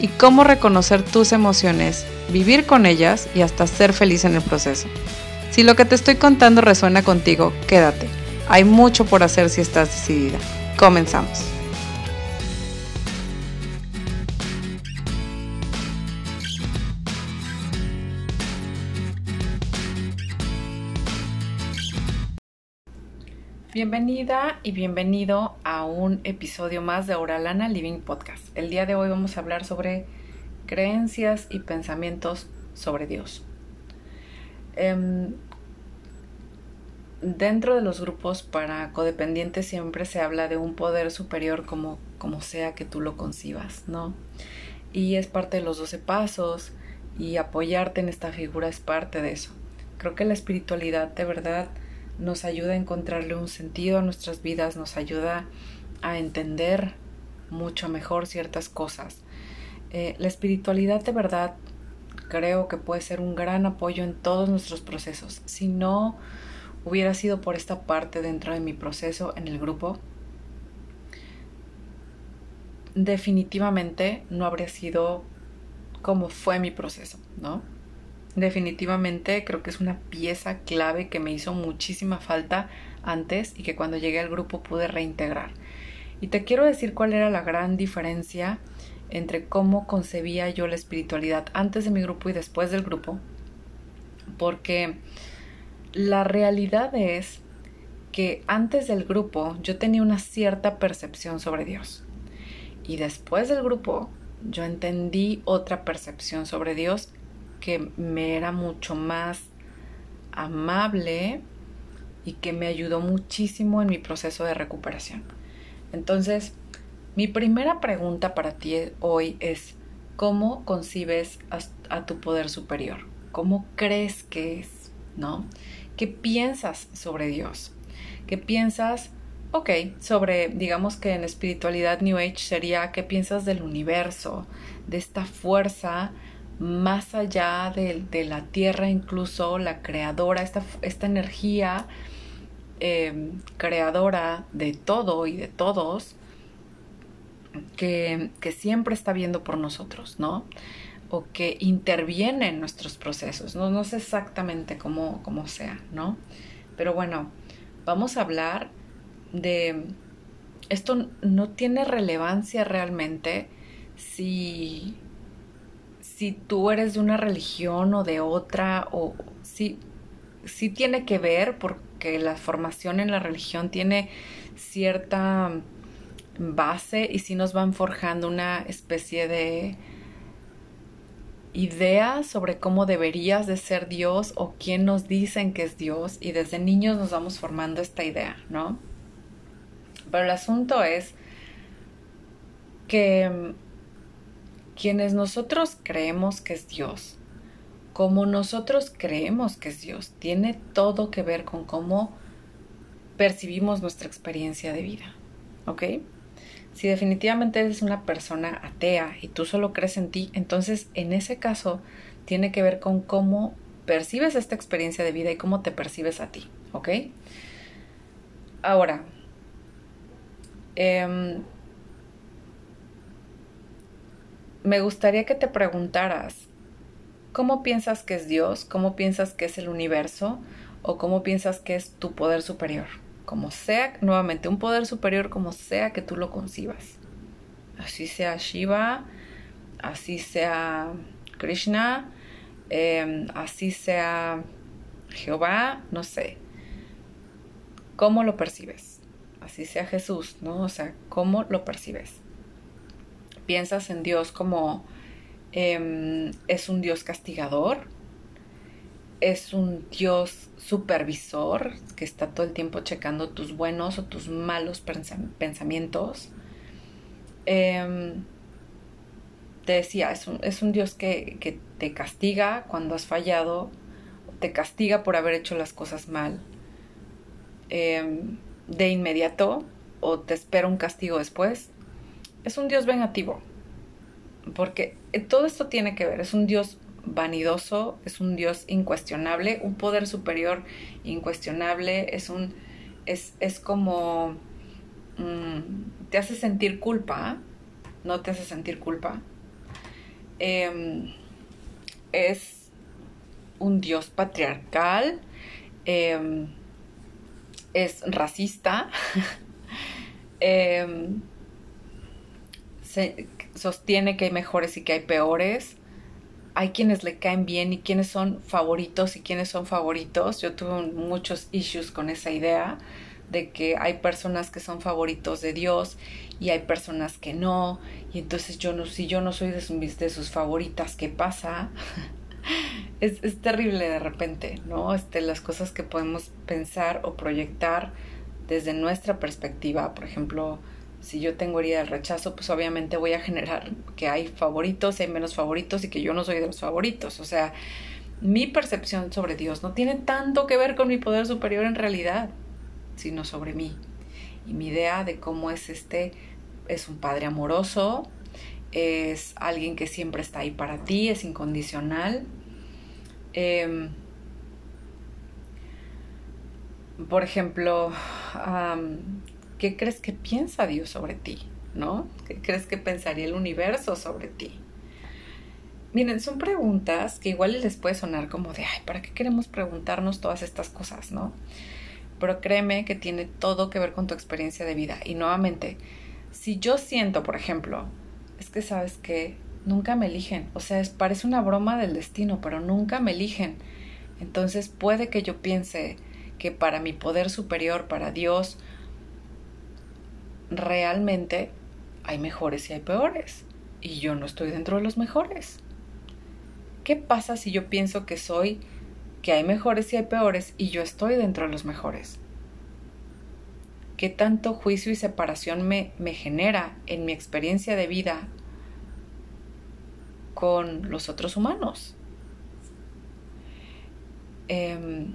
y cómo reconocer tus emociones, vivir con ellas y hasta ser feliz en el proceso. Si lo que te estoy contando resuena contigo, quédate. Hay mucho por hacer si estás decidida. Comenzamos. Bienvenida y bienvenido a un episodio más de Oralana Living Podcast. El día de hoy vamos a hablar sobre creencias y pensamientos sobre Dios. Em, dentro de los grupos para codependientes siempre se habla de un poder superior como, como sea que tú lo concibas, ¿no? Y es parte de los 12 pasos y apoyarte en esta figura es parte de eso. Creo que la espiritualidad de verdad nos ayuda a encontrarle un sentido a nuestras vidas, nos ayuda a entender mucho mejor ciertas cosas. Eh, la espiritualidad de verdad creo que puede ser un gran apoyo en todos nuestros procesos. Si no hubiera sido por esta parte dentro de mi proceso en el grupo, definitivamente no habría sido como fue mi proceso, ¿no? Definitivamente creo que es una pieza clave que me hizo muchísima falta antes y que cuando llegué al grupo pude reintegrar. Y te quiero decir cuál era la gran diferencia entre cómo concebía yo la espiritualidad antes de mi grupo y después del grupo, porque la realidad es que antes del grupo yo tenía una cierta percepción sobre Dios y después del grupo yo entendí otra percepción sobre Dios que me era mucho más amable y que me ayudó muchísimo en mi proceso de recuperación. Entonces, mi primera pregunta para ti hoy es, ¿cómo concibes a, tu poder superior? ¿Cómo crees que es? ¿No? ¿Qué piensas sobre Dios? ¿Qué piensas, ok, sobre, digamos que en espiritualidad New Age sería, ¿qué piensas del universo? De esta fuerza más allá de, la tierra, incluso la creadora, esta, esta energía em, creadora de todo y de todos, que, siempre está viendo por nosotros, ¿no? O que interviene en nuestros procesos. No, no sé exactamente cómo, cómo sea, ¿no? Pero bueno, vamos a hablar de... Esto no tiene relevancia realmente si si tú eres de una religión o de otra, o si tiene que ver porque la formación en la religión tiene cierta base y si nos van forjando una especie de idea sobre cómo deberías de ser Dios o quién nos dicen que es Dios y desde niños nos vamos formando esta idea, ¿no? Pero el asunto es que quienes nosotros creemos que es Dios, como nosotros creemos que es Dios, tiene todo que ver con cómo percibimos nuestra experiencia de vida. ¿Ok? Si definitivamente eres una persona atea y tú solo crees en ti, entonces en ese caso tiene que ver con cómo percibes esta experiencia de vida y cómo te percibes a ti. ¿Ok? Ahora, eh, me gustaría que te preguntaras, ¿cómo piensas que es Dios? ¿Cómo piensas que es el universo? ¿O cómo piensas que es tu poder superior? Como sea, nuevamente, un poder superior como sea que tú lo concibas. Así sea Shiva, así sea Krishna, em, así sea Jehová, no sé. ¿Cómo lo percibes? Así sea Jesús, ¿no? O sea, ¿cómo lo percibes? Piensas en Dios como em, es un Dios castigador, es un Dios supervisor que está todo el tiempo checando tus buenos o tus malos pensamientos. Em, te decía, es un, Dios que, que, te castiga cuando has fallado te castiga por haber hecho las cosas mal em, de inmediato o te espera un castigo después, es un Dios vengativo. Porque todo esto tiene que ver, es un Dios vanidoso, es un Dios incuestionable, un poder superior incuestionable, es un es, es como mm, te hace sentir culpa, no te hace sentir culpa. Em, es un Dios patriarcal, em, es racista, em, sostiene que hay mejores y que hay peores, hay quienes le caen bien y quienes son favoritos y quienes son favoritos. Yo tuve muchos issues con esa idea de que hay personas que son favoritos de Dios y hay personas que no. Y entonces yo no, si yo no soy de sus, de sus favoritas, ¿qué pasa? es, es, terrible de repente, ¿no? Este, las cosas que podemos pensar o proyectar desde nuestra perspectiva, por ejemplo, si yo tengo herida del rechazo, pues obviamente voy a generar que hay favoritos, hay menos favoritos y que yo no soy de los favoritos. O sea, mi percepción sobre Dios no tiene tanto que ver con mi poder superior en realidad, sino sobre mí. Y mi idea de cómo es este, es un padre amoroso, es alguien que siempre está ahí para ti, es incondicional. Em, por ejemplo, ¿qué crees que piensa Dios sobre ti? ¿No? ¿Qué crees que pensaría el universo sobre ti? Miren, son preguntas que igual les puede sonar como de, ay, ¿para qué queremos preguntarnos todas estas cosas, no? Pero créeme que tiene todo que ver con tu experiencia de vida. Y nuevamente, si yo siento, por ejemplo, es que sabes que nunca me eligen, o sea, parece una broma del destino, pero nunca me eligen. Entonces puede que yo piense que para mi poder superior, para Dios, realmente hay mejores y hay peores. Y yo no estoy dentro de los mejores. ¿Qué pasa si yo pienso que soy, que hay mejores y hay peores y yo estoy dentro de los mejores? ¿Qué tanto juicio y separación me, genera en mi experiencia de vida con los otros humanos? Em,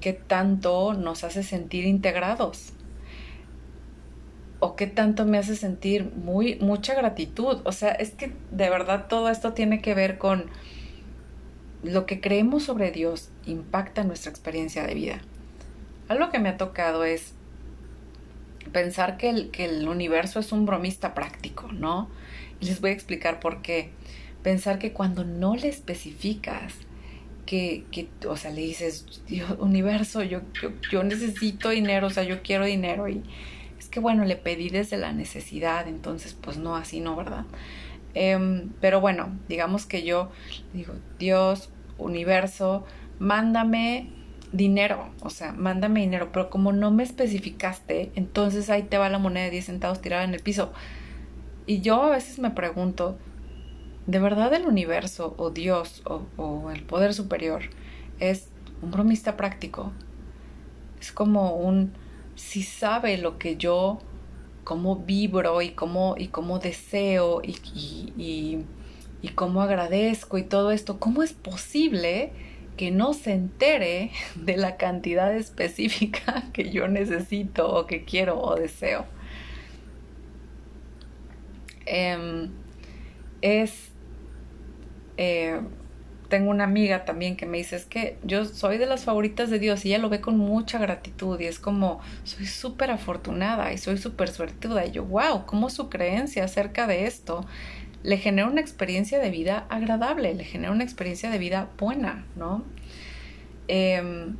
¿Qué tanto nos hace sentir integrados? O qué tanto me hace sentir muy mucha gratitud. O sea, es que de verdad todo esto tiene que ver con lo que creemos sobre Dios impacta nuestra experiencia de vida. Algo que me ha tocado es pensar que el, que el universo es un bromista práctico, ¿no? Y les voy a explicar por qué. Pensar que cuando no le especificas que, que o sea, le dices, Dios, universo, yo, yo, yo necesito dinero, o sea, yo quiero dinero y, que bueno, le pedí desde la necesidad, entonces pues no, así no, ¿verdad? Em, pero bueno, digamos que yo digo, Dios, universo, mándame dinero, o sea, mándame dinero, pero como no me especificaste, entonces ahí te va la moneda de 10 centavos tirada en el piso. Y yo a veces me pregunto, ¿de verdad el universo o Dios o, o el poder superior es un bromista práctico? Es como un si sabe lo que yo, cómo vibro y cómo, y cómo deseo y, y, y, cómo agradezco y todo esto, ¿cómo es posible que no se entere de la cantidad específica que yo necesito o que quiero o deseo? Em, es eh, tengo una amiga también que me dice, es que yo soy de las favoritas de Dios y ella lo ve con mucha gratitud y es como, soy súper afortunada y soy súper suertuda. Y yo, wow, ¿cómo su creencia acerca de esto le genera una experiencia de vida agradable, le genera una experiencia de vida buena, ¿no? Em,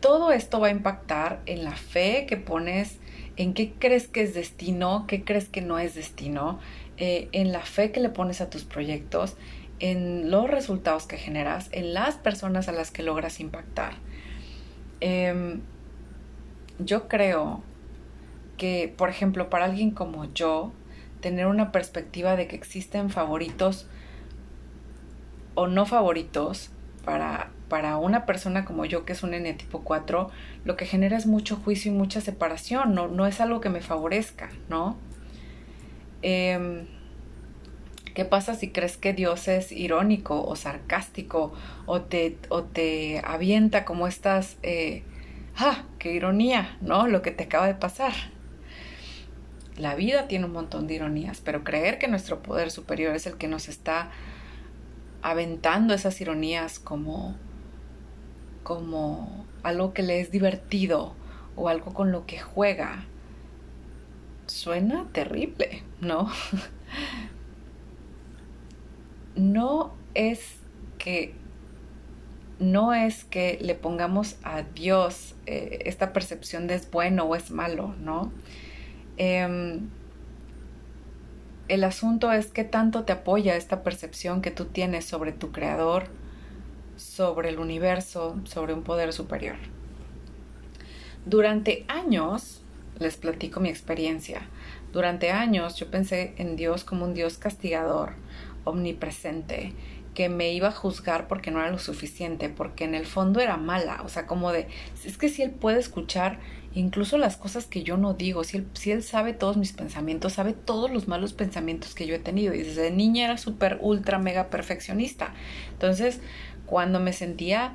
todo esto va a impactar en la fe que pones, en qué crees que es destino, qué crees que no es destino, eh, en la fe que le pones a tus proyectos, en los resultados que generas, en las personas a las que logras impactar. Em, yo creo que, por ejemplo, para alguien como yo, tener una perspectiva de que existen favoritos o no favoritos para, para una persona como yo, que es un N tipo 4, lo que genera es mucho juicio y mucha separación, no, no es algo que me favorezca, ¿no? Em, ¿Qué pasa si crees que Dios es irónico o sarcástico o te, o te avienta como estas... Eh, ¡Ah! ¡Qué ironía! ¿No? Lo que te acaba de pasar. La vida tiene un montón de ironías, pero creer que nuestro poder superior es el que nos está aventando esas ironías como, como algo que le es divertido o algo con lo que juega, suena terrible, ¿no? no es que no es que le pongamos a Dios eh, esta percepción de es bueno o es malo, ¿no? Em, el asunto es que tanto te apoya esta percepción que tú tienes sobre tu creador, sobre el universo, sobre un poder superior. Durante años, les platico mi experiencia, durante años yo pensé en Dios como un Dios castigador, omnipresente, que me iba a juzgar porque no era lo suficiente, porque en el fondo era mala, o sea, como de, es que si Él puede escuchar incluso las cosas que yo no digo, si él, si él sabe todos mis pensamientos, sabe todos los malos pensamientos que yo he tenido. Y desde niña era súper, ultra, mega perfeccionista. Entonces, cuando me sentía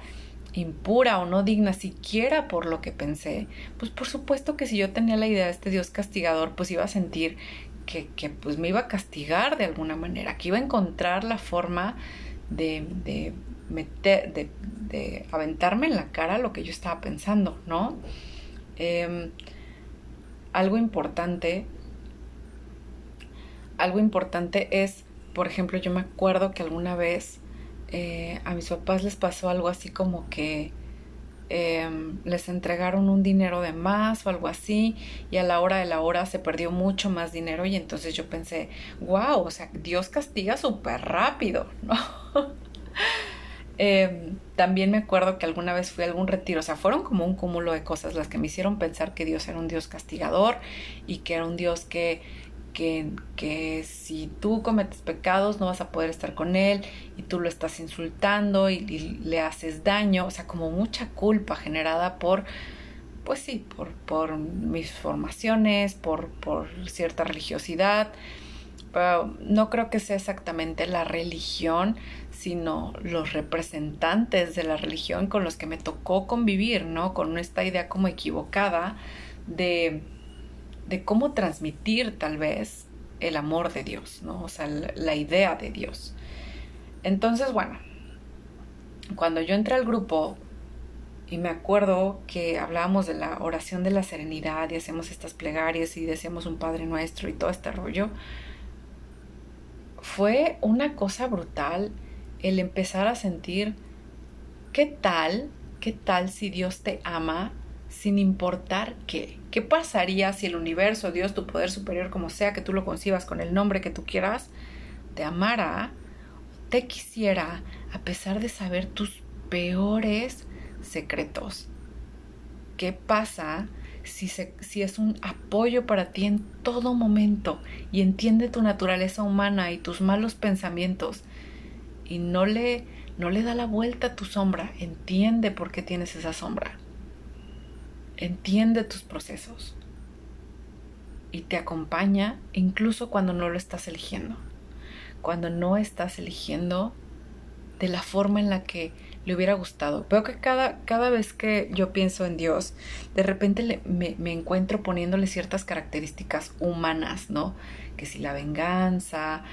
impura o no digna siquiera por lo que pensé, pues por supuesto que si yo tenía la idea de este Dios castigador, pues iba a sentir que, que pues me iba a castigar de alguna manera, que iba a encontrar la forma de, de meter, de, de aventarme en la cara lo que yo estaba pensando, ¿no? Em, algo importante, algo importante es, por ejemplo, yo me acuerdo que alguna vez eh, a mis papás les pasó algo así como que em, les entregaron un dinero de más o algo así y a la hora de la hora se perdió mucho más dinero y entonces yo pensé, wow, o sea, Dios castiga súper rápido, ¿no? Em, también me acuerdo que alguna vez fui a algún retiro, o sea, fueron como un cúmulo de cosas las que me hicieron pensar que Dios era un Dios castigador y que era un Dios que, que, que si tú cometes pecados no vas a poder estar con Él y tú lo estás insultando y, le haces daño, o sea, como mucha culpa generada por, pues sí, por, por mis formaciones, por, por cierta religiosidad. Pero no creo que sea exactamente la religión, sino los representantes de la religión con los que me tocó convivir, ¿no? Con esta idea como equivocada de, de cómo transmitir tal vez el amor de Dios, ¿no? O sea, la, idea de Dios. Entonces, bueno, cuando yo entré al grupo y me acuerdo que hablábamos de la oración de la serenidad y hacemos estas plegarias y decíamos un Padre Nuestro y todo este rollo, fue una cosa brutal el empezar a sentir qué tal, qué tal si Dios te ama sin importar qué. ¿Qué pasaría si el universo, Dios, tu poder superior, como sea que tú lo concibas con el nombre que tú quieras, te amara, te quisiera, a pesar de saber tus peores secretos? ¿Qué pasa si, si, es un apoyo para ti en todo momento y entiende tu naturaleza humana y tus malos pensamientos y no le, no le da la vuelta a tu sombra, entiende por qué tienes esa sombra. Entiende tus procesos y te acompaña incluso cuando no lo estás eligiendo. Cuando no estás eligiendo de la forma en la que le hubiera gustado. Veo que cada, cada vez que yo pienso en Dios, de repente me, me, encuentro poniéndole ciertas características humanas, ¿no? Que si la venganza,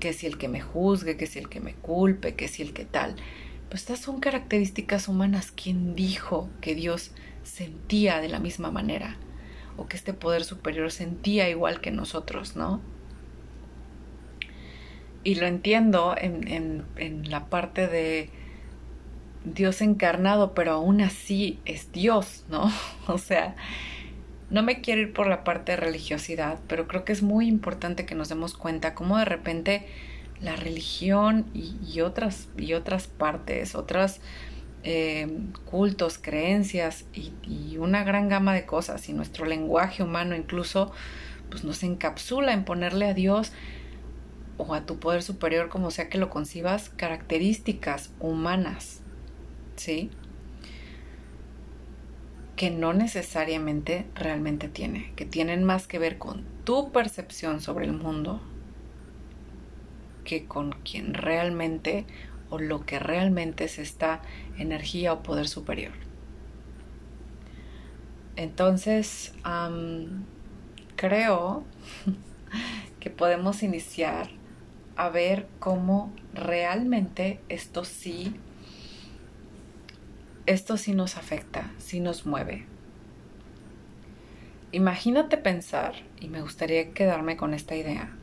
que si el que me juzgue, que si el que me culpe, que si el que tal. Pues estas son características humanas. ¿Quién dijo que Dios sentía de la misma manera? O que este poder superior sentía igual que nosotros, ¿no? Y lo entiendo en, en, en la parte de Dios encarnado, pero aún así es Dios, ¿no? O sea, no me quiero ir por la parte de religiosidad, pero creo que es muy importante que nos demos cuenta cómo de repente la religión y, otras, y otras partes, otros eh, cultos, creencias y, y, una gran gama de cosas y nuestro lenguaje humano incluso pues nos encapsula en ponerle a Dios o a tu poder superior, como sea que lo concibas, características humanas, ¿sí? que no necesariamente realmente tiene, que tienen más que ver con tu percepción sobre el mundo que con quien realmente o lo que realmente es esta energía o poder superior. Entonces, creo que podemos iniciar a ver cómo realmente esto sí, esto sí nos afecta, sí nos mueve. Imagínate pensar, y me gustaría quedarme con esta idea,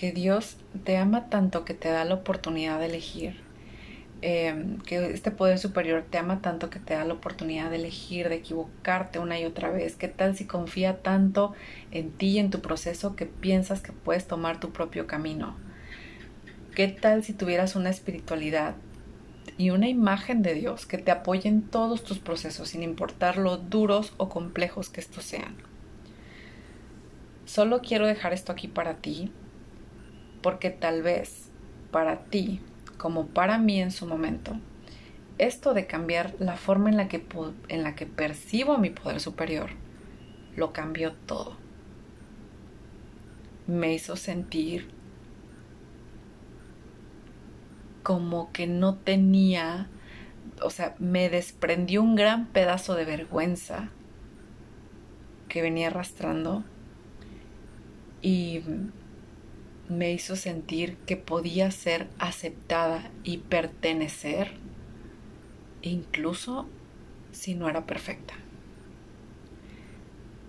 que Dios te ama tanto que te da la oportunidad de elegir Em, que este poder superior te ama tanto que te da la oportunidad de elegir, de equivocarte una y otra vez. ¿Qué tal si confía tanto en ti y en tu proceso que piensas que puedes tomar tu propio camino? ¿Qué tal si tuvieras una espiritualidad y una imagen de Dios que te apoye en todos tus procesos, sin importar lo duros o complejos que estos sean? Solo quiero dejar esto aquí para ti, porque tal vez para ti como para mí en su momento, esto de cambiar la forma en la que, en la que percibo mi poder superior, lo cambió todo. Me hizo sentir como que no tenía, o sea, me desprendió un gran pedazo de vergüenza que venía arrastrando y me hizo sentir que podía ser aceptada y pertenecer, incluso si no era perfecta.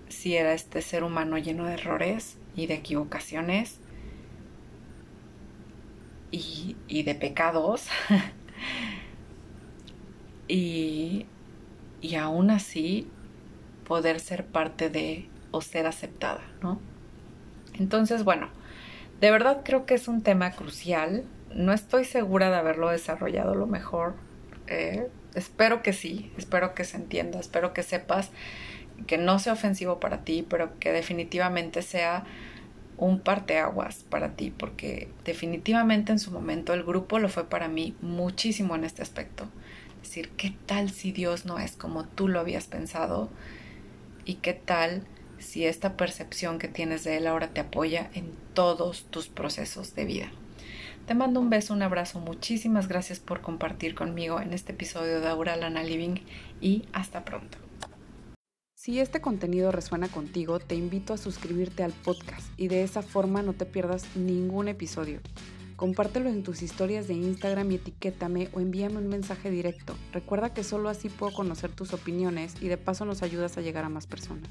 Si era este ser humano lleno de errores y de equivocaciones y, de pecados. y, y aún así poder ser parte de o ser aceptada, ¿no? Entonces, bueno, de verdad creo que es un tema crucial. No estoy segura de haberlo desarrollado lo mejor. Eh, espero que sí, espero que se entienda, espero que sepas que no sea ofensivo para ti, pero que definitivamente sea un parteaguas para ti, porque definitivamente en su momento el grupo lo fue para mí muchísimo en este aspecto. Es decir, ¿qué tal si Dios no es como tú lo habías pensado? ¿Y qué tal si esta percepción que tienes de Él ahora te apoya en todos tus procesos de vida. Te mando un beso, un abrazo, muchísimas gracias por compartir conmigo en este episodio de Aura Lana Living y hasta pronto. Si este contenido resuena contigo, te invito a suscribirte al podcast y de esa forma no te pierdas ningún episodio. Compártelo en tus historias de Instagram y etiquétame o envíame un mensaje directo. Recuerda que solo así puedo conocer tus opiniones y de paso nos ayudas a llegar a más personas.